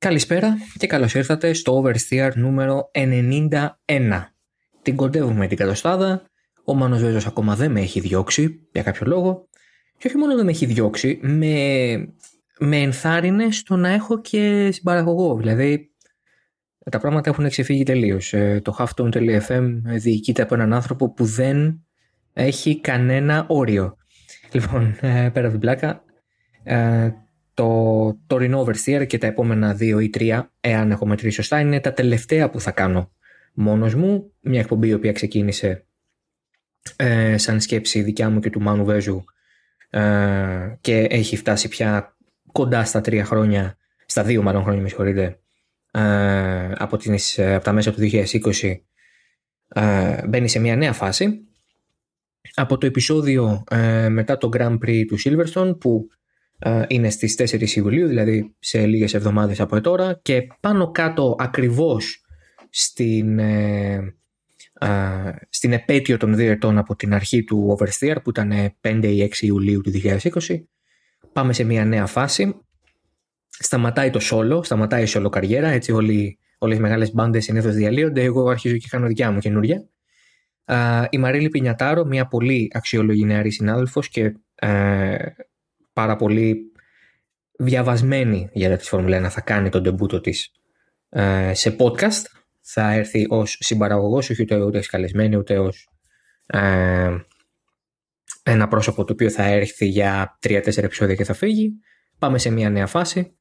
Καλησπέρα και καλώς ήρθατε στο Oversteer νούμερο 91. Την κοντεύουμε την κατοστάδα, ο Μάνος Βέζος ακόμα δεν με έχει διώξει για κάποιο λόγο και όχι μόνο δεν με έχει διώξει, με, με ενθάρρυνε στο να έχω και συμπαραγωγό. Δηλαδή τα πράγματα έχουν ξεφύγει τελείως. Ε, το halftone.fm διοικείται από έναν άνθρωπο που δεν έχει κανένα όριο. Λοιπόν, ε, πέρα από την πλάκα, ε, το τωρινό oversteer και τα επόμενα δύο ή τρία, εάν έχω μετρήσει σωστά, είναι τα τελευταία που θα κάνω μόνος μου. Μια εκπομπή η οποία ξεκίνησε ε, σαν σκέψη δικιά μου και του Μάνου Βέζου ε, και έχει φτάσει πια κοντά στα τρία χρόνια, στα δύο μάλλον χρόνια με συγχωρείτε, ε, από, τις, από τα μέσα του 2020 ε, μπαίνει σε μια νέα φάση. Από το επεισόδιο ε, μετά το Grand Prix του Silverstone που ε, είναι στις 4 Ιουλίου, δηλαδή σε λίγες εβδομάδες από τώρα. Και πάνω κάτω ακριβώς στην, ε, ε, στην επέτειο των δύο ετών από την αρχή του Oversteer που ήταν 5 ή 6 Ιουλίου του 2020 πάμε σε μια νέα φάση. Σταματάει το solo, σταματάει η solo καριέρα έτσι όλοι, όλες οι μεγάλες μπάντες συνήθως διαλύονται. Εγώ αρχίζω και κάνω δικιά μου καινούργια η Μαρίλη Πινιατάρο, μια πολύ αξιόλογη νεαρή συνάδελφος και πάρα πολύ διαβασμένη για της Φόρμουλα 1 θα κάνει τον τεμπούτο της ε, σε podcast. Θα έρθει ως συμπαραγωγός, όχι ούτε, ούτε καλεσμένη, ούτε ως ε, ένα πρόσωπο το οποίο θα έρθει για 3-4 επεισόδια και θα φύγει. Πάμε σε μια νέα φάση.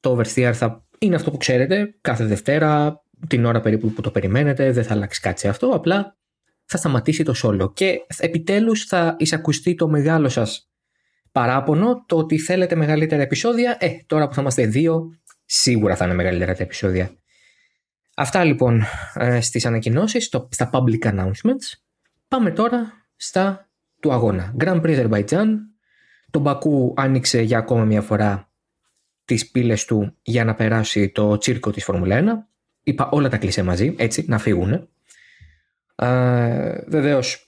Το Oversteer θα είναι αυτό που ξέρετε κάθε Δευτέρα, την ώρα περίπου που το περιμένετε, δεν θα αλλάξει κάτι σε αυτό, απλά θα σταματήσει το solo και επιτέλους θα εισακουστεί το μεγάλο σας παράπονο το ότι θέλετε μεγαλύτερα επεισόδια. Ε, τώρα που θα είμαστε δύο, σίγουρα θα είναι μεγαλύτερα τα επεισόδια. Αυτά λοιπόν ε, στις ανακοινώσεις, στα public announcements. Πάμε τώρα στα του αγώνα. Grand Prix Azerbaijan. Το Μπακού άνοιξε για ακόμα μια φορά τις πύλες του για να περάσει το τσίρκο της Φόρμουλα 1. Είπα όλα τα κλεισέ μαζί, έτσι, να φύγουν. Ε, βεβαίως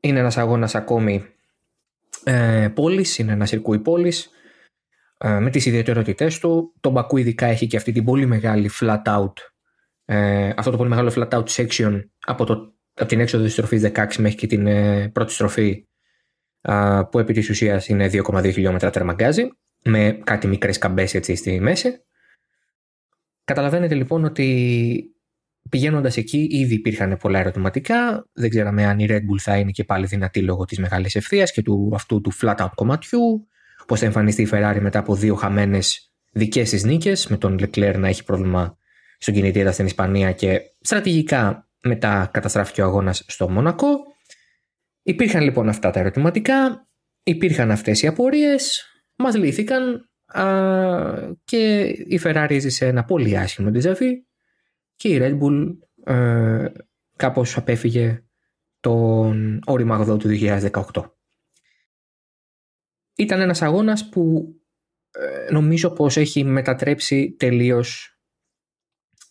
είναι ένας αγώνας ακόμη ε, πόλης, είναι ένα σιρκούι πόλης ε, με τις ιδιαιτερότητές του. Το Μπακού ειδικά έχει και αυτή την πολύ μεγάλη flat out ε, αυτό το πολύ μεγάλο flat out section από, το, από την έξοδο της στροφής 16 μέχρι και την ε, πρώτη στροφή ε, που επί της ουσίας είναι 2,2 χιλιόμετρα τερμαγκάζι με κάτι μικρές καμπές έτσι στη μέση. Καταλαβαίνετε λοιπόν ότι Πηγαίνοντας εκεί, ήδη υπήρχαν πολλά ερωτηματικά. Δεν ξέραμε αν η Red Bull θα είναι και πάλι δυνατή λόγω της μεγάλης ευθείας και του αυτού του flat out κομματιού. Πώς θα εμφανιστεί η Ferrari μετά από δύο χαμένες δικές της νίκες, με τον Leclerc να έχει πρόβλημα στον κινητήρα στην Ισπανία και στρατηγικά μετά καταστράφηκε ο αγώνας στο Μονακό. Υπήρχαν λοιπόν αυτά τα ερωτηματικά, υπήρχαν αυτές οι απορίες, μας λύθηκαν και η Ferrari έζησε ένα πολύ άσχημο ντιζαβί και η Red Bull ε, κάπως απέφυγε τον όριμαγδό του 2018. Ήταν ένας αγώνας που ε, νομίζω πως έχει μετατρέψει τελείως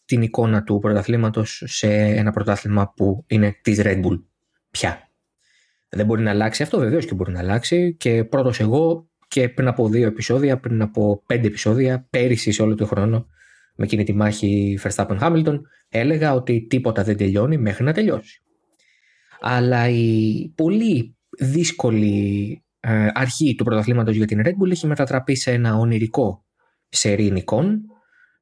την εικόνα του πρωταθλήματος σε ένα πρωτάθλημα που είναι της Red Bull πια. Δεν μπορεί να αλλάξει αυτό, βεβαίως και μπορεί να αλλάξει και πρώτος εγώ και πριν από δύο επεισόδια, πριν από πέντε επεισόδια, πέρυσι σε όλο τον χρόνο με εκείνη τη μάχη Verstappen-Hamilton, έλεγα ότι τίποτα δεν τελειώνει μέχρι να τελειώσει. Αλλά η πολύ δύσκολη ε, αρχή του πρωταθλήματος για την Red Bull έχει μετατραπεί σε ένα ονειρικό σερί νικών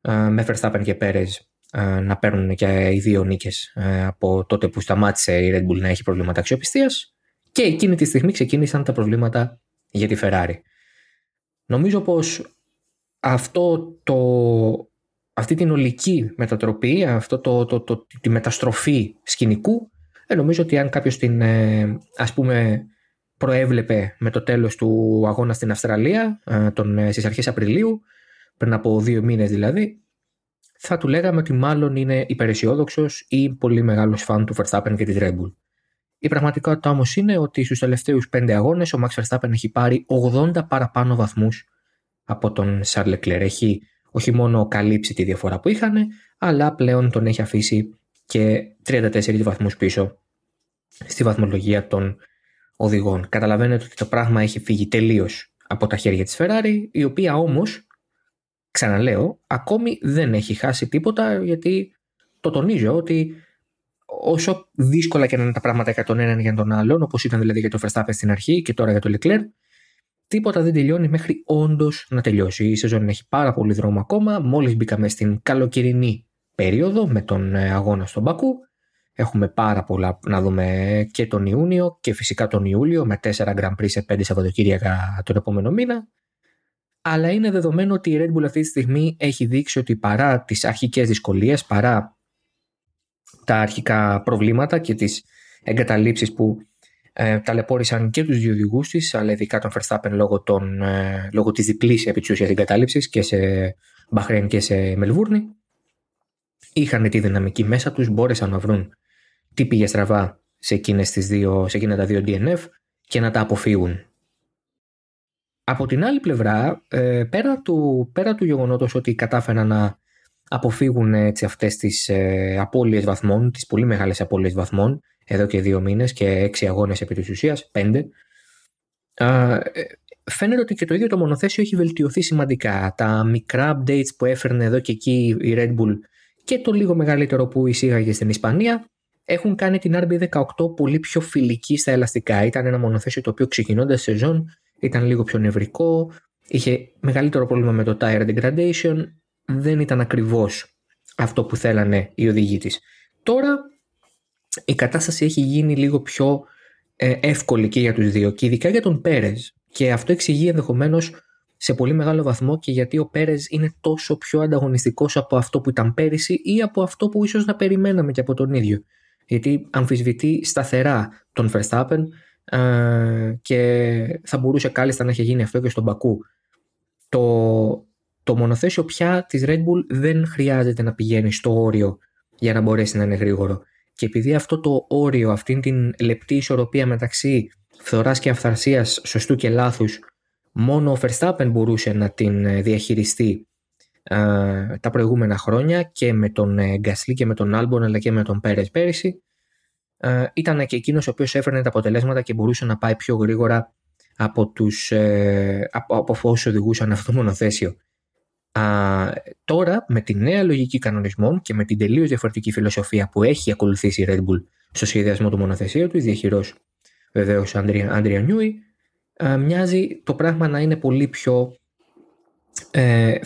ε, με Verstappen και Perez ε, να παίρνουν και οι δύο νίκες από τότε που σταμάτησε η Red Bull να έχει προβλήματα αξιοπιστίας και εκείνη τη στιγμή ξεκίνησαν τα προβλήματα για τη Ferrari. Νομίζω πως αυτό το αυτή την ολική μετατροπή, αυτό το, το, το, τη μεταστροφή σκηνικού, ε, νομίζω ότι αν κάποιος την ε, ας πούμε προέβλεπε με το τέλος του αγώνα στην Αυστραλία ε, τον, ε, στις αρχές Απριλίου, πριν από δύο μήνες δηλαδή, θα του λέγαμε ότι μάλλον είναι υπεραισιόδοξος ή πολύ μεγάλος φαν του Verstappen και της Red Bull. Η πραγματικότητα όμως είναι ότι στους τελευταίους πέντε αγώνες ο Max Verstappen έχει πάρει 80 παραπάνω βαθμούς από τον Charles Leclerc. Έχει όχι μόνο καλύψει τη διαφορά που είχαν, αλλά πλέον τον έχει αφήσει και 34 βαθμούς πίσω στη βαθμολογία των οδηγών. Καταλαβαίνετε ότι το πράγμα έχει φύγει τελείως από τα χέρια της Ferrari, η οποία όμως ξαναλέω, ακόμη δεν έχει χάσει τίποτα γιατί το τονίζω ότι όσο δύσκολα και να είναι τα πράγματα για τον έναν για τον άλλον, όπως ήταν δηλαδή για το Verstappen στην αρχή και τώρα για το Leclerc, τίποτα δεν τελειώνει μέχρι όντως να τελειώσει. Η σεζόν έχει πάρα πολύ δρόμο ακόμα. Μόλις μπήκαμε στην καλοκαιρινή περίοδο με τον ε, αγώνα στον Μπακού. Έχουμε πάρα πολλά να δούμε και τον Ιούνιο και φυσικά τον Ιούλιο με 4 Grand Prix σε 5 Σαββατοκύριακα τον επόμενο μήνα. Αλλά είναι δεδομένο ότι η Red Bull αυτή τη στιγμή έχει δείξει ότι παρά τις αρχικές δυσκολίες, παρά τα αρχικά προβλήματα και τις εγκαταλείψεις που ε, ταλαιπώρησαν και τους δύο οδηγού της, αλλά ειδικά τον Verstappen λόγω, των, ε, λόγω της διπλής επί της εγκαταλείψης και σε Μπαχρέν και σε Μελβούρνη. Είχαν τη δυναμική μέσα τους, μπόρεσαν να βρουν τι πήγε στραβά σε, εκείνες τις δύο, σε εκείνα τα δύο DNF και να τα αποφύγουν. Από την άλλη πλευρά, ε, πέρα του, πέρα του γεγονότος ότι κατάφεραν να αποφύγουν έτσι αυτές τις ε, απώλειες βαθμών, τις πολύ μεγάλες απώλειες βαθμών, εδώ και δύο μήνες και έξι αγώνες επί της ουσίας, πέντε, ε, φαίνεται ότι και το ίδιο το μονοθέσιο έχει βελτιωθεί σημαντικά. Τα μικρά updates που έφερνε εδώ και εκεί η Red Bull και το λίγο μεγαλύτερο που εισήγαγε στην Ισπανία έχουν κάνει την RB18 πολύ πιο φιλική στα ελαστικά. Ήταν ένα μονοθέσιο το οποίο ξεκινώντα σεζόν ήταν λίγο πιο νευρικό, είχε μεγαλύτερο πρόβλημα με το tire degradation, δεν ήταν ακριβώς αυτό που θέλανε οι οδηγοί της. Τώρα η κατάσταση έχει γίνει λίγο πιο ε, εύκολη και για τους δύο και ειδικά για τον Πέρες και αυτό εξηγεί ενδεχομένως σε πολύ μεγάλο βαθμό και γιατί ο Πέρες είναι τόσο πιο ανταγωνιστικός από αυτό που ήταν πέρυσι ή από αυτό που ίσως να περιμέναμε και από τον ίδιο. Γιατί αμφισβητεί σταθερά τον Verstappen ε, και θα μπορούσε κάλλιστα να έχει γίνει αυτό και στον Μπακού. Το, το μονοθέσιο πια της Red Bull δεν χρειάζεται να πηγαίνει στο όριο για να μπορέσει να είναι γρήγορο. Και επειδή αυτό το όριο, αυτή την λεπτή ισορροπία μεταξύ φθοράς και αυθαρσίας, σωστού και λάθους, μόνο ο Verstappen μπορούσε να την ε, διαχειριστεί ε, τα προηγούμενα χρόνια και με τον Γκασλή και με τον Άλμπον αλλά και με τον Πέρες πέρυσι ε, ήταν και εκείνος ο οποίος έφερνε τα αποτελέσματα και μπορούσε να πάει πιο γρήγορα από, τους, ε, από, από όσου οδηγούσαν αυτό το μονοθέσιο. Α, τώρα με τη νέα λογική κανονισμών και με την τελείως διαφορετική φιλοσοφία που έχει ακολουθήσει η Red Bull στο σχεδιασμό του μονοθεσίου του, διαχειρός βεβαίως Άντρια Νιούι, μοιάζει το πράγμα να είναι πολύ πιο 50-50 ε,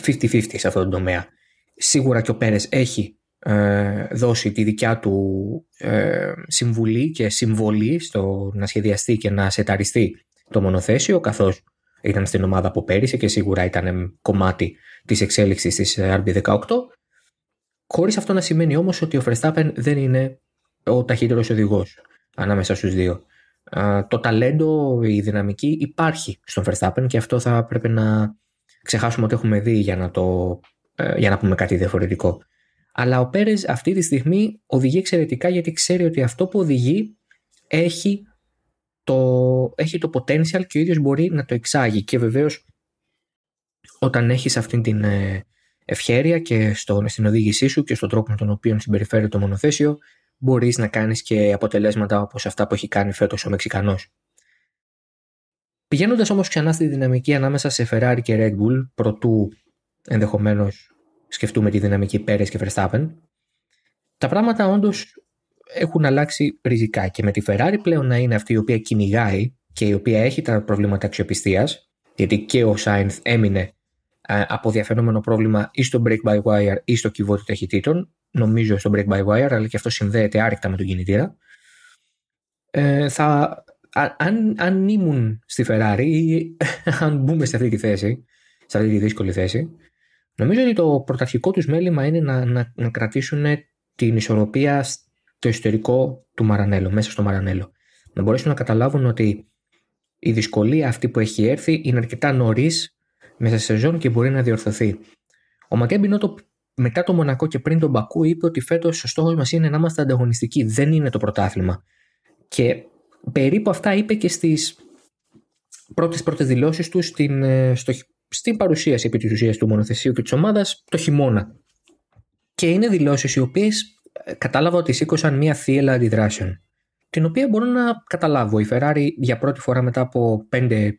σε αυτόν τον τομέα. Σίγουρα και ο Πέρες έχει ε, δώσει τη δικιά του ε, συμβουλή και συμβολή στο να σχεδιαστεί και να σεταριστεί το μονοθέσιο καθώς ήταν στην ομάδα από πέρυσι και σίγουρα ήταν κομμάτι της εξέλιξης της RB18 χωρίς αυτό να σημαίνει όμως ότι ο Verstappen δεν είναι ο ταχύτερος οδηγός ανάμεσα στους δύο. Το ταλέντο, η δυναμική υπάρχει στον Verstappen και αυτό θα πρέπει να ξεχάσουμε ότι έχουμε δει για να, το, ε, για να πούμε κάτι διαφορετικό. Αλλά ο Πέρες αυτή τη στιγμή οδηγεί εξαιρετικά γιατί ξέρει ότι αυτό που οδηγεί έχει το, έχει το potential και ο ίδιος μπορεί να το εξάγει. Και βεβαίως όταν έχεις αυτή την ε, ευχέρεια και στο, στην οδήγησή σου και στον τρόπο με τον οποίο συμπεριφέρει το μονοθέσιο μπορείς να κάνεις και αποτελέσματα όπως αυτά που έχει κάνει φέτος ο Μεξικανός. Πηγαίνοντας όμως ξανά στη δυναμική ανάμεσα σε Ferrari και Red Bull προτού ενδεχομένως σκεφτούμε τη δυναμική Πέρες και Verstappen, τα πράγματα όντως έχουν αλλάξει ριζικά και με τη Ferrari πλέον να είναι αυτή η οποία κυνηγάει και η οποία έχει τα προβλήματα αξιοπιστίας, γιατί και ο Σάινθ έμεινε από διαφαινόμενο πρόβλημα ή στο break by wire ή στο κυβότιο ταχυτήτων, νομίζω στο break by wire, αλλά και αυτό συνδέεται άρρηκτα με τον κινητήρα. Ε, θα, αν, αν ήμουν στη Ferrari ή αν μπούμε σε αυτή τη θέση, σε αυτή τη δύσκολη θέση, Νομίζω ότι το πρωταρχικό τους μέλημα είναι να, να, να κρατήσουν την ισορροπία στο εσωτερικό του Μαρανέλο, μέσα στο Μαρανέλο. Να μπορέσουν να καταλάβουν ότι η δυσκολία αυτή που έχει έρθει είναι αρκετά νωρίς μέσα σε σεζόν και μπορεί να διορθωθεί. Ο Ματία Μπινότο μετά το Μονακό και πριν τον Μπακού είπε ότι φέτος ο στόχος μας είναι να είμαστε ανταγωνιστικοί. Δεν είναι το πρωτάθλημα. Και περίπου αυτά είπε και στις πρώτες πρώτες δηλώσεις του στην, ε, στο, στην παρουσίαση επί της ουσίας του μονοθεσίου και της ομάδας το χειμώνα. Και είναι δηλώσεις οι οποίες ε, κατάλαβα ότι σήκωσαν μια θύελα αντιδράσεων. Την οποία μπορώ να καταλάβω. Η Ferrari για πρώτη φορά μετά από 5-4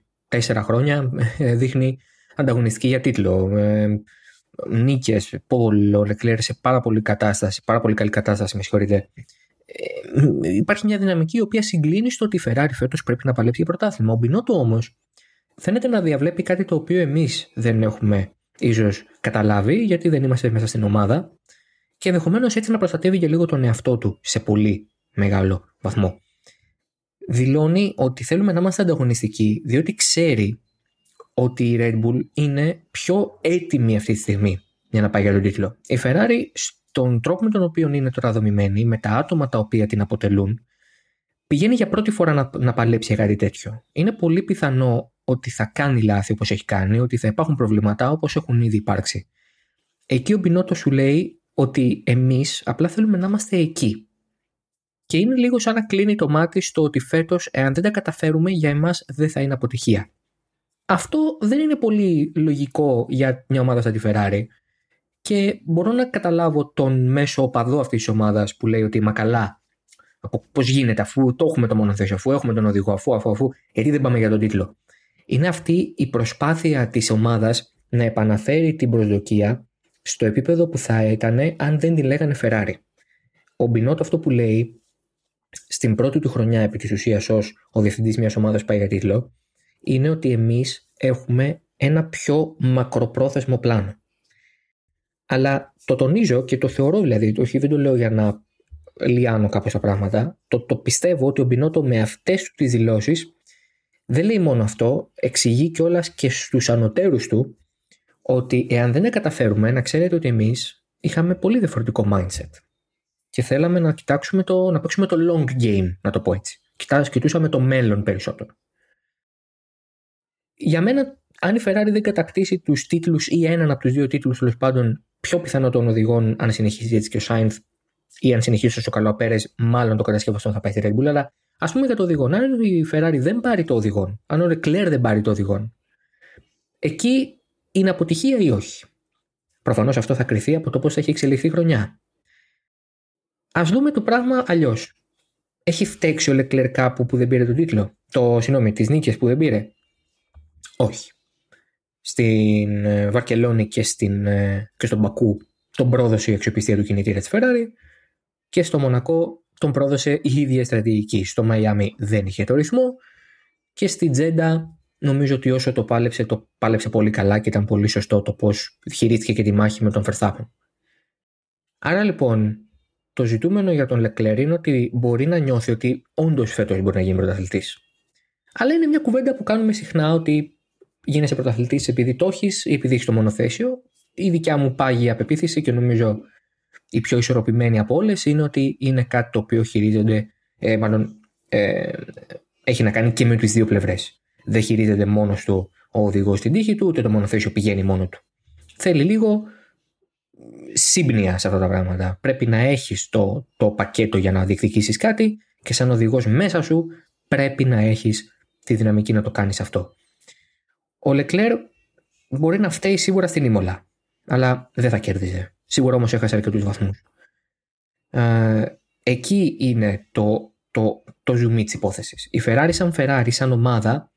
χρόνια ε, δείχνει ανταγωνιστική για τίτλο. Ε, νίκες, Πολ, ο Λεκλέρ σε πάρα πολύ κατάσταση, πάρα πολύ καλή κατάσταση, με συγχωρείτε. Ε, υπάρχει μια δυναμική η οποία συγκλίνει στο ότι η Ferrari φέτος πρέπει να παλέψει για πρωτάθλημα. Ο Μπινότο όμως φαίνεται να διαβλέπει κάτι το οποίο εμείς δεν έχουμε ίσως καταλάβει, γιατί δεν είμαστε μέσα στην ομάδα, και ενδεχομένως έτσι να προστατεύει και λίγο τον εαυτό του σε πολύ μεγάλο βαθμό. Δηλώνει ότι θέλουμε να είμαστε ανταγωνιστικοί, διότι ξέρει ότι η Red Bull είναι πιο έτοιμη αυτή τη στιγμή για να πάει για τον τίτλο. Η Ferrari στον τρόπο με τον οποίο είναι τώρα δομημένη, με τα άτομα τα οποία την αποτελούν, πηγαίνει για πρώτη φορά να, να παλέψει για κάτι τέτοιο. Είναι πολύ πιθανό ότι θα κάνει λάθη όπως έχει κάνει, ότι θα υπάρχουν προβλήματα όπως έχουν ήδη υπάρξει. Εκεί ο Μπινότο σου λέει ότι εμείς απλά θέλουμε να είμαστε εκεί. Και είναι λίγο σαν να κλείνει το μάτι στο ότι φέτος εάν δεν τα καταφέρουμε για εμάς δεν θα είναι αποτυχία. Αυτό δεν είναι πολύ λογικό για μια ομάδα σαν τη Ferrari και μπορώ να καταλάβω τον μέσο οπαδό αυτής της ομάδας που λέει ότι μα καλά. Πώς γίνεται, αφού το έχουμε το μονοθέσιο, αφού έχουμε τον οδηγό, αφού, αφού, αφού, γιατί δεν πάμε για τον τίτλο. Είναι αυτή η προσπάθεια της ομάδας να επαναφέρει την προσδοκία στο επίπεδο που θα έκανε αν δεν την λέγανε Ferrari. Ο Μπινότ αυτό που λέει στην πρώτη του χρονιά επί της ουσίας ως ο διευθυντής μιας ομάδας που πάει για τίτλο είναι ότι εμείς έχουμε ένα πιο μακροπρόθεσμο πλάνο. Αλλά το τονίζω και το θεωρώ δηλαδή, όχι δεν το λέω για να λιάνω κάποια τα πράγματα, το, το πιστεύω ότι ο Μπινότο με αυτές του τις δηλώσεις δεν λέει μόνο αυτό, εξηγεί κιόλας και στους ανωτέρους του ότι εάν δεν καταφέρουμε να ξέρετε ότι εμείς είχαμε πολύ διαφορετικό mindset και θέλαμε να κοιτάξουμε το, να παίξουμε το long game, να το πω έτσι. κοιτούσαμε το μέλλον περισσότερο. Για μένα, αν η Ferrari δεν κατακτήσει τους τίτλους ή έναν από τους δύο τίτλους τέλος πάντων πιο πιθανό των οδηγών, αν συνεχίσει έτσι και ο Σάινθ ή αν συνεχίσει όσο καλό ο Πέρες, μάλλον το κατασκευαστό θα πάει στη Red Bull. Αλλά ας πούμε για το οδηγό, αν η Ferrari δεν πάρει το οδηγό, αν ο Leclerc δεν πάρει το οδηγό, εκεί είναι αποτυχία ή όχι; Προφανώς αυτό θα κρυθεί από το πώς θα έχει εξελιχθεί η χρονιά. Α δούμε το πράγμα αλλιώς. Έχει φταίξει ο Leclerc κάπου που δεν πήρε τον τίτλο, το συγγνώμη, τις νίκες που δεν πήρε; Όχι. Στην ε, Βαρκελόνη και, στην, ε, και στον Μπακού τον πρόδωσε η αξιοπιστία του κινητήρα της Ferrari και στο Μονακό τον πρόδωσε η ίδια στρατηγική. Στο Μαϊάμι δεν είχε το ρυθμό και στην Τζέντα νομίζω ότι όσο το πάλεψε, το πάλεψε πολύ καλά και ήταν πολύ σωστό το πώς χειρίστηκε και τη μάχη με τον Verstappen. Άρα λοιπόν, το ζητούμενο για τον Λεκλέρ είναι ότι μπορεί να νιώθει ότι όντως φέτος μπορεί να γίνει πρωταθλητής. Αλλά είναι μια κουβέντα που κάνουμε συχνά ότι γίνεσαι πρωταθλητής επειδή το έχεις ή επειδή έχεις το μονοθέσιο. Η δικιά μου πάγια πεποίθηση και νομίζω η πιο ισορροπημένη από όλες είναι ότι είναι κάτι το οποίο χειρίζονται, ε, μάλλον ε, έχει να κάνει και με τις δύο πλευρές. Δεν χειρίζεται μόνος του ο οδηγός στην τύχη του, ούτε το μονοθέσιο πηγαίνει μόνο του. Θέλει λίγο σύμπνοια σε αυτά τα πράγματα. Πρέπει να έχεις το, το πακέτο για να διεκδικήσεις κάτι και σαν οδηγός μέσα σου πρέπει να έχεις τη δυναμική να το κάνεις αυτό. Ο Λεκλέρ μπορεί να φταίει σίγουρα στην Ήμολα, αλλά δεν θα κέρδιζε. Σίγουρα όμως έχασε αρκετούς βαθμούς. Ε, εκεί είναι το, το, το ζουμί τη υπόθεσης. Η Ferrari σαν Ferrari, σαν ομάδα,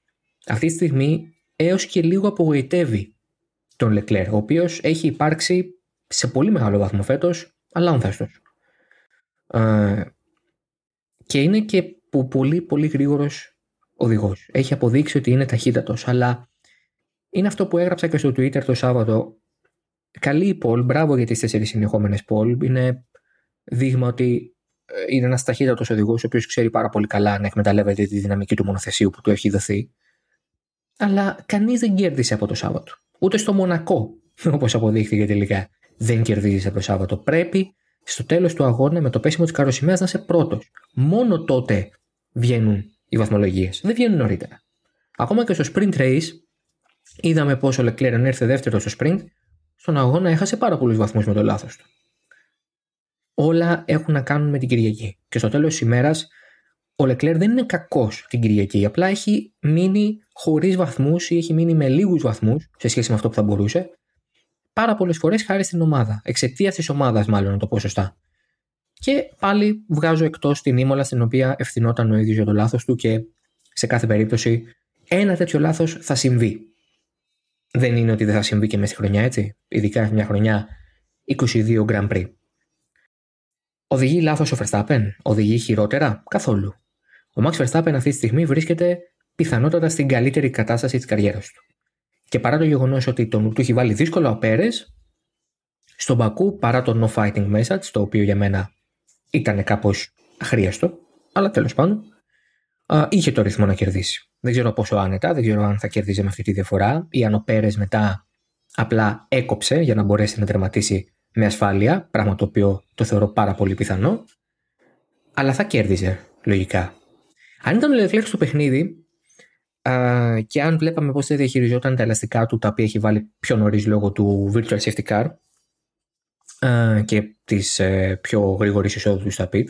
αυτή τη στιγμή έως και λίγο απογοητεύει τον Λεκλέρ, ο οποίος έχει υπάρξει σε πολύ μεγάλο βαθμό φέτος αλάνθαστο. Ε, και είναι και πολύ πολύ γρήγορος οδηγός. Έχει αποδείξει ότι είναι ταχύτατος, αλλά είναι αυτό που έγραψα και στο Twitter το Σάββατο. Καλή η Πολ, μπράβο για τις τέσσερις συνεχόμενες Πολ. Είναι δείγμα ότι ε, είναι ένας ταχύτατος οδηγός, ο οποίος ξέρει πάρα πολύ καλά να εκμεταλλεύεται τη δυναμική του μονοθεσίου που του έχει δοθεί. Αλλά κανείς δεν κέρδισε από το Σάββατο. Ούτε στο Μονακό, όπως αποδείχθηκε τελικά, δεν κερδίζεις από το Σάββατο. Πρέπει στο τέλος του αγώνα με το πέσιμο της καροσημαία να είσαι πρώτος. Μόνο τότε βγαίνουν οι βαθμολογίες. Δεν βγαίνουν νωρίτερα. Ακόμα και στο sprint race Είδαμε πόσο ο Λεκλέρ ήρθε δεύτερο στο sprint, στον αγώνα έχασε πάρα πολλούς βαθμούς με το λάθος του. Όλα έχουν να κάνουν με την Κυριακή. Και στο τέλος της ημέρας, ο Λεκλέρ δεν είναι κακός την Κυριακή. Απλά έχει μείνει χωρίς βαθμούς ή έχει μείνει με λίγους βαθμούς σε σχέση με αυτό που θα μπορούσε. Πάρα πολλές φορές χάρη στην ομάδα. Εξαιτίας της ομάδας, μάλλον να το πω σωστά. Και πάλι βγάζω εκτός την ήμολα στην οποία ευθυνόταν ο ίδιος για το λάθος του και σε κάθε περίπτωση ένα τέτοιο λάθος θα συμβεί δεν είναι ότι δεν θα συμβεί και μέσα στη χρονιά, έτσι. Ειδικά μια χρονιά 22 Grand Prix. Οδηγεί λάθος ο Verstappen, οδηγεί χειρότερα, καθόλου. Ο Max Verstappen αυτή τη στιγμή βρίσκεται πιθανότατα στην καλύτερη κατάσταση της καριέρας του. Και παρά το γεγονός ότι τον του έχει βάλει δύσκολο ο Πέρες, στον Μπακού, παρά το no fighting message, το οποίο για μένα ήταν κάπως αχρίαστο, αλλά τέλος πάντων, είχε το ρυθμό να κερδίσει. Δεν ξέρω πόσο άνετα, δεν ξέρω αν θα κερδίζει με αυτή τη διαφορά ή αν ο Πέρες μετά απλά έκοψε για να μπορέσει να τερματίσει με ασφάλεια, πράγμα το οποίο το θεωρώ πάρα πολύ πιθανό, αλλά θα κέρδιζε λογικά. Αν ήταν ο Leclerc στο παιχνίδι α, και αν βλέπαμε πώς δεν διαχειριζόταν τα ελαστικά του τα οποία έχει βάλει πιο νωρίς λόγω του virtual safety car α, και της ε, πιο γρήγορης εισόδου του στα pit,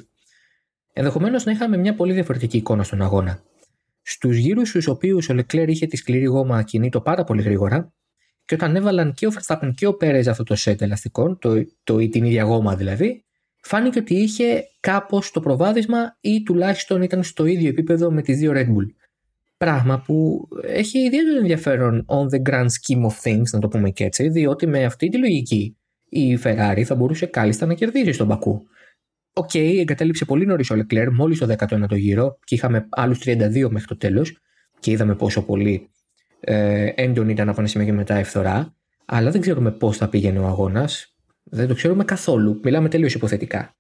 ενδεχομένως να είχαμε μια πολύ διαφορετική εικόνα στον αγώνα. Στους γύρους στους οποίους ο Leclerc είχε τη σκληρή γόμα κινήτο πάρα πολύ γρήγορα, και όταν έβαλαν και ο Verstappen και ο Πέρε αυτό το σετ ελαστικών, το, το, την ίδια γόμα δηλαδή, φάνηκε ότι είχε κάπως το προβάδισμα ή τουλάχιστον ήταν στο ίδιο επίπεδο με τις δύο Red Bull. Πράγμα που έχει ιδιαίτερο ενδιαφέρον on the grand scheme of things, να το πούμε και έτσι, διότι με αυτή τη λογική η Ferrari θα μπορούσε κάλλιστα να κερδίζει στον Μπακού. Ok, okay, εγκατέλειψε πολύ νωρίς ο Leclerc, μόλις το 19ο γύρο, και είχαμε άλλους 32 μέχρι το τέλος, και είδαμε πόσο πολύ ε, έντονη ήταν από ένα σημείο και μετά η φθορά, αλλά δεν ξέρουμε πώς θα πήγαινε ο αγώνας. Δεν το ξέρουμε καθόλου. Μιλάμε τελείως υποθετικά.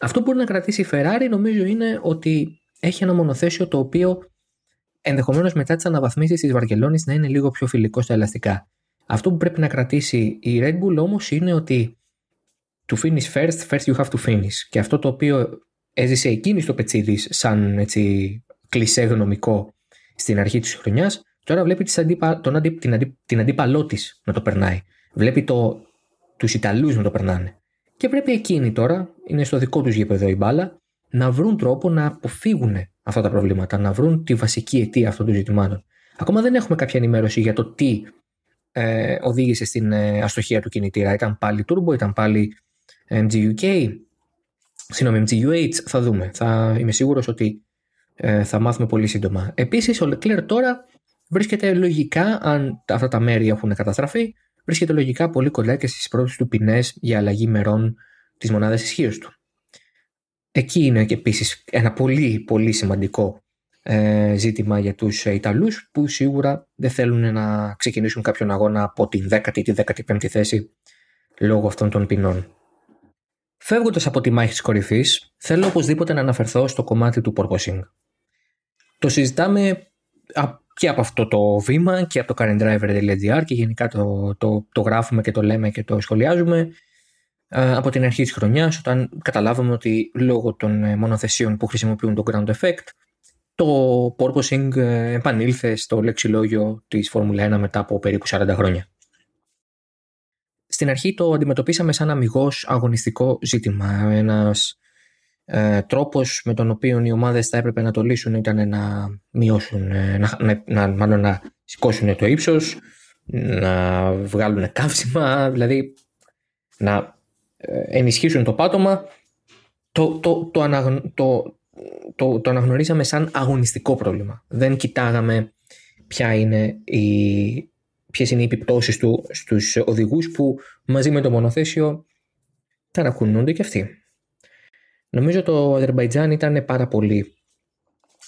Αυτό που μπορεί να κρατήσει η Ferrari νομίζω είναι ότι έχει ένα μονοθέσιο το οποίο ενδεχομένως μετά τις αναβαθμίσεις της Βαρκελόνης να είναι λίγο πιο φιλικό στα ελαστικά. Αυτό που πρέπει να κρατήσει η Red Bull όμως είναι ότι to finish first, first you have to finish. Και αυτό το οποίο έζησε εκείνης στο πετσίδι σαν έτσι κλισέ γνωμικό στην αρχή της χρονιάς, Τώρα βλέπει τις αντίπα, τον αντί, την, αντί, την αντίπαλό της να το περνάει. Βλέπει το, τους Ιταλούς να το περνάνε. Και πρέπει εκείνοι τώρα, είναι στο δικό τους γήπεδο η μπάλα, να βρουν τρόπο να αποφύγουν αυτά τα προβλήματα, να βρουν τη βασική αιτία αυτών των ζητημάτων. Ακόμα δεν έχουμε κάποια ενημέρωση για το τι ε, οδήγησε στην ε, αστοχία του κινητήρα. Ήταν πάλι Turbo, ήταν πάλι MGUK, συγγνώμη, MGUH, θα δούμε. Θα, είμαι σίγουρος ότι ε, θα μάθουμε πολύ σύντομα. Επίσης, ο Leclerc τώρα βρίσκεται λογικά, αν αυτά τα μέρη έχουν καταστραφεί, βρίσκεται λογικά πολύ κοντά και στις πρώτες του ποινές για αλλαγή μερών της μονάδας ισχύως του. Εκεί είναι και επίσης ένα πολύ πολύ σημαντικό ε, ζήτημα για τους Ιταλούς που σίγουρα δεν θέλουν να ξεκινήσουν κάποιον αγώνα από την 10η ή τη 15η θέση λόγω αυτών των ποινών. Φεύγοντας από τη μάχη της κορυφής, θέλω οπωσδήποτε να αναφερθώ στο κομμάτι του porpoising. Το συζητάμε και από αυτό το βήμα και από το currentdriver.gr και γενικά το, το, το γράφουμε και το λέμε και το σχολιάζουμε ε, από την αρχή της χρονιάς όταν καταλάβαμε ότι λόγω των ε, μονοθεσίων που χρησιμοποιούν το ground effect το porpoising ε, επανήλθε στο λεξιλόγιο της Φόρμουλα 1 μετά από περίπου 40 χρόνια. Στην αρχή το αντιμετωπίσαμε σαν αμυγός αγωνιστικό ζήτημα, ένας ε, τρόπος με τον οποίο οι ομάδες θα έπρεπε να το λύσουν ήταν να μειώσουν, ε, να, να, να, μάλλον να σηκώσουν το ύψος, να βγάλουν καύσιμα, δηλαδή να ε, ενισχύσουν το πάτωμα. Το, το, το, το, το, το αναγνωρίσαμε σαν αγωνιστικό πρόβλημα. Δεν κοιτάγαμε ποια είναι η, ποιες είναι οι επιπτώσεις του στους οδηγούς που μαζί με το μονοθέσιο ταρακουνούνται και αυτοί. Νομίζω το Αζερμπαϊτζάν ήταν πάρα πολύ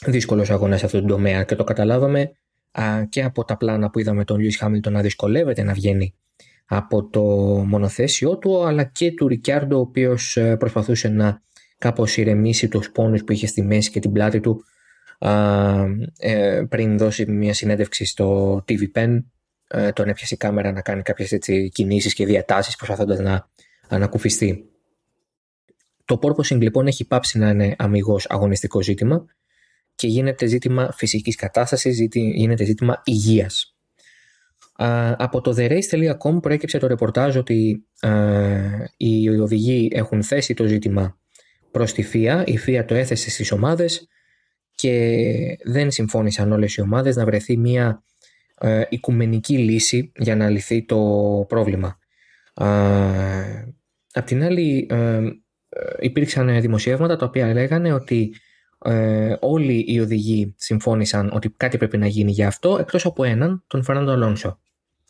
δύσκολος αγώνας σε αυτό το τομέα και το καταλάβαμε α, και από τα πλάνα που είδαμε τον Λιούις Χάμιλτον να δυσκολεύεται να βγαίνει από το μονοθέσιό του αλλά και του Ρικιάρντο ο οποίος ε, προσπαθούσε να κάπως ηρεμήσει τους πόνους που είχε στη μέση και την πλάτη του α, ε, πριν δώσει μια συνέντευξη στο TV Pen ε, τον έπιασε η κάμερα να κάνει κάποιες έτσι, κινήσεις και διατάσεις προσπαθώντας να ανακουφιστεί. Το porpoising λοιπόν έχει πάψει να είναι αμυγός αγωνιστικό ζήτημα και γίνεται ζήτημα φυσικής κατάστασης, γίνεται ζήτημα υγείας. Από το therace.com προέκυψε το ρεπορτάζ ότι οι οδηγοί έχουν θέσει το ζήτημα προς τη ΦΙΑ, η ΦΙΑ το έθεσε στις ομάδες και δεν συμφώνησαν όλες οι ομάδες να βρεθεί μια οικουμενική λύση για να λυθεί το πρόβλημα. Απ' την άλλη ε, υπήρξαν δημοσιεύματα τα οποία λέγανε ότι ε, όλοι οι οδηγοί συμφώνησαν ότι κάτι πρέπει να γίνει για αυτό εκτός από έναν, τον Φερνάντο Αλόνσο.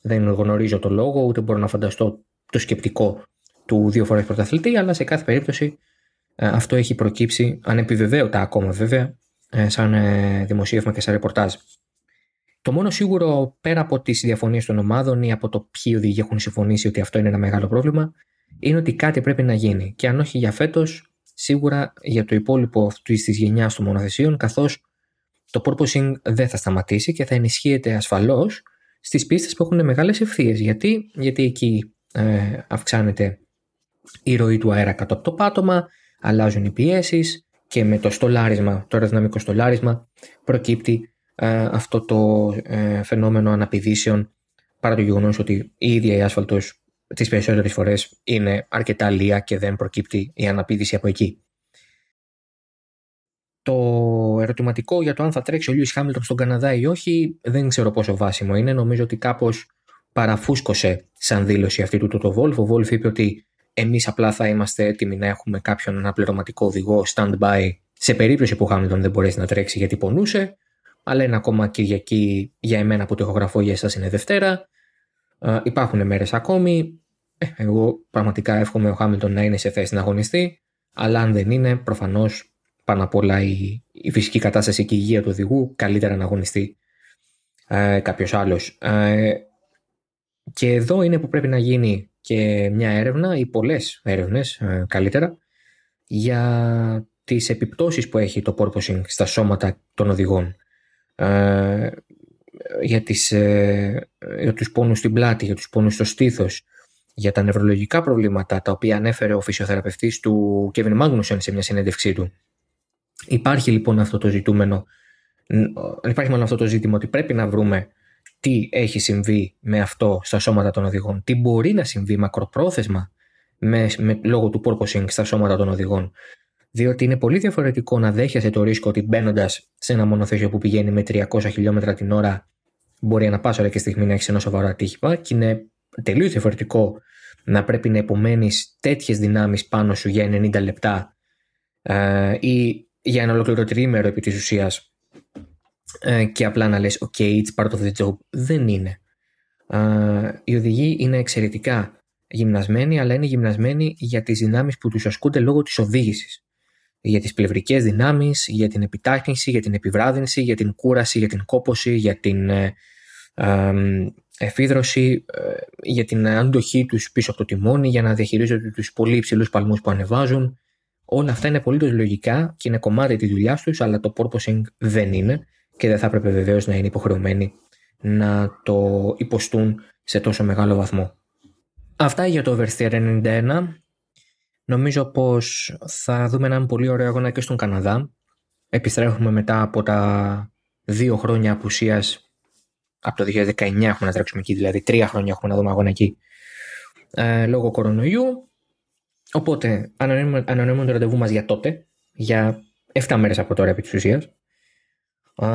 Δεν γνωρίζω το λόγο, ούτε μπορώ να φανταστώ το σκεπτικό του δύο φορές πρωταθλητή, αλλά σε κάθε περίπτωση ε, αυτό έχει προκύψει, ανεπιβεβαίωτα ακόμα βέβαια, ε, σαν ε, δημοσίευμα και σαν ρεπορτάζ. Το μόνο σίγουρο πέρα από τις διαφωνίες των ομάδων ή από το ποιοι οδηγοί έχουν συμφωνήσει ότι αυτό είναι ένα μεγάλο πρόβλημα, είναι ότι κάτι πρέπει να γίνει. Και αν όχι για φέτος, σίγουρα για το υπόλοιπο αυτή της γενιάς των μονοθεσίων, καθώς το porpoising δεν θα σταματήσει και θα ενισχύεται ασφαλώς στις πίστες που έχουν μεγάλες ευθείες. Γιατί, Γιατί εκεί ε, αυξάνεται η ροή του αέρα κάτω από το πάτωμα, αλλάζουν οι πιέσεις και με το στολάρισμα, το αεροδυναμικό στολάρισμα, προκύπτει ε, αυτό το ε, φαινόμενο αναπηδήσεων παρά το γεγονός ότι η ίδια η άσφαλτος τις περισσότερες φορές είναι αρκετά λία και δεν προκύπτει η αναπήδηση από εκεί. Το ερωτηματικό για το αν θα τρέξει ο Λιούις Χάμιλτον στον Καναδά ή όχι δεν ξέρω πόσο βάσιμο είναι. Νομίζω ότι κάπως παραφούσκωσε σαν δήλωση αυτή του το Wolf. Ο Wolf είπε ότι εμείς απλά θα είμαστε έτοιμοι να έχουμε κάποιον αναπληρωματικό οδηγό stand-by σε περίπτωση που ο Χάμιλτον δεν μπορέσει να τρέξει γιατί πονούσε αλλά είναι ακόμα Κυριακή για εμένα που το ηχογραφώ για εσάς είναι Δευτέρα. Ε, υπάρχουν μέρες ακόμη. Ε, εγώ πραγματικά εύχομαι ο Χάμιλτον να είναι σε θέση να αγωνιστεί, αλλά αν δεν είναι, προφανώς πάνω απ' όλα η, η φυσική κατάσταση και η υγεία του οδηγού καλύτερα να αγωνιστεί ε, κάποιος άλλος. Ε, και εδώ είναι που πρέπει να γίνει και μια έρευνα ή πολλές έρευνες ε, καλύτερα για τις επιπτώσεις που έχει το porpoising στα σώματα των οδηγών. Ε, για, τις, ε, για τους πόνους στην πλάτη, για τους πόνους στο στήθος, για τα νευρολογικά προβλήματα τα οποία ανέφερε ο φυσιοθεραπευτής του Kevin Magnussen σε μια συνέντευξή του. Υπάρχει λοιπόν αυτό το ζητούμενο, υπάρχει μόνο αυτό το ζήτημα ότι πρέπει να βρούμε τι έχει συμβεί με αυτό στα σώματα των οδηγών, τι μπορεί να συμβεί μακροπρόθεσμα με, με, λόγω του porpoising στα σώματα των οδηγών διότι είναι πολύ διαφορετικό να δέχεσαι το ρίσκο ότι μπαίνοντας σε ένα μονοθέσιο που πηγαίνει με 300 χιλιόμετρα την ώρα, μπορεί να πα ώρα και στιγμή να έχεις ένα σοβαρό ατύχημα, και είναι τελείως διαφορετικό να πρέπει να υπομένεις τέτοιες δυνάμεις πάνω σου για 90 λεπτά ε, ή για ένα ολόκληρο τρίμερο επί της ουσίας ε, και απλά να λες ok it's part of the job δεν είναι. Ε, οι οδηγοί είναι εξαιρετικά γυμνασμένοι αλλά είναι γυμνασμένοι για τις δυνάμεις που τους ασκούνται λόγω της οδήγησης. Για τις πλευρικές δυνάμεις, για την επιτάχυνση, για την επιβράδυνση, για την κούραση, για την κόποση, για την ε, εφίδρωση, ε, για την αντοχή τους πίσω από το τιμόνι, για να διαχειρίζονται τους πολύ υψηλούς παλμούς που ανεβάζουν. Όλα αυτά είναι πολύ λογικά και είναι κομμάτι της δουλειάς τους, αλλά το purposing δεν είναι και δεν θα έπρεπε βεβαίως να είναι υποχρεωμένοι να το υποστούν σε τόσο μεγάλο βαθμό. Αυτά για το Oversteer 91. Νομίζω πως θα δούμε έναν πολύ ωραίο αγώνα και στον Καναδά. Επιστρέφουμε μετά από τα δύο χρόνια απουσίας από το 2019 έχουμε να τρέξουμε εκεί, δηλαδή τρία χρόνια έχουμε να δούμε αγώνα εκεί ε, λόγω κορονοϊού. Οπότε ανανεώνουμε το ραντεβού μας για τότε, για 7 μέρες από τώρα επί της ουσίας. Ε,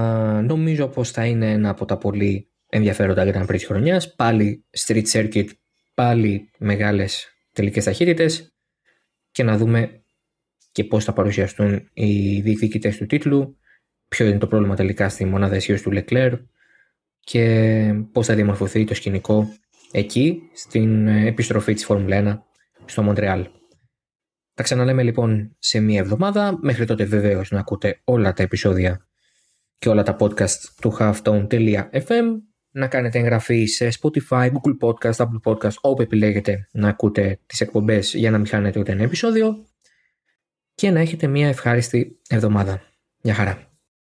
νομίζω πως θα είναι ένα από τα πολύ ενδιαφέροντα Grand Prix της χρονιάς. Πάλι street circuit, πάλι μεγάλες τελικές ταχύτητες και να δούμε και πώς θα παρουσιαστούν οι διεκδικητές του τίτλου, ποιο είναι το πρόβλημα τελικά στη μονάδα αισίως του Leclerc και πώς θα διαμορφωθεί το σκηνικό εκεί στην επιστροφή της Φόρμουλα 1 στο Μοντρεάλ. Τα ξαναλέμε λοιπόν σε μία εβδομάδα. Μέχρι τότε βεβαίως να ακούτε όλα τα επεισόδια και όλα τα podcast του halftone.fm να κάνετε εγγραφή σε Spotify, Google Podcast, Apple Podcast, όπου επιλέγετε να ακούτε τις εκπομπές για να μην χάνετε ούτε ένα επεισόδιο και να έχετε μια ευχάριστη εβδομάδα. Γεια χαρά.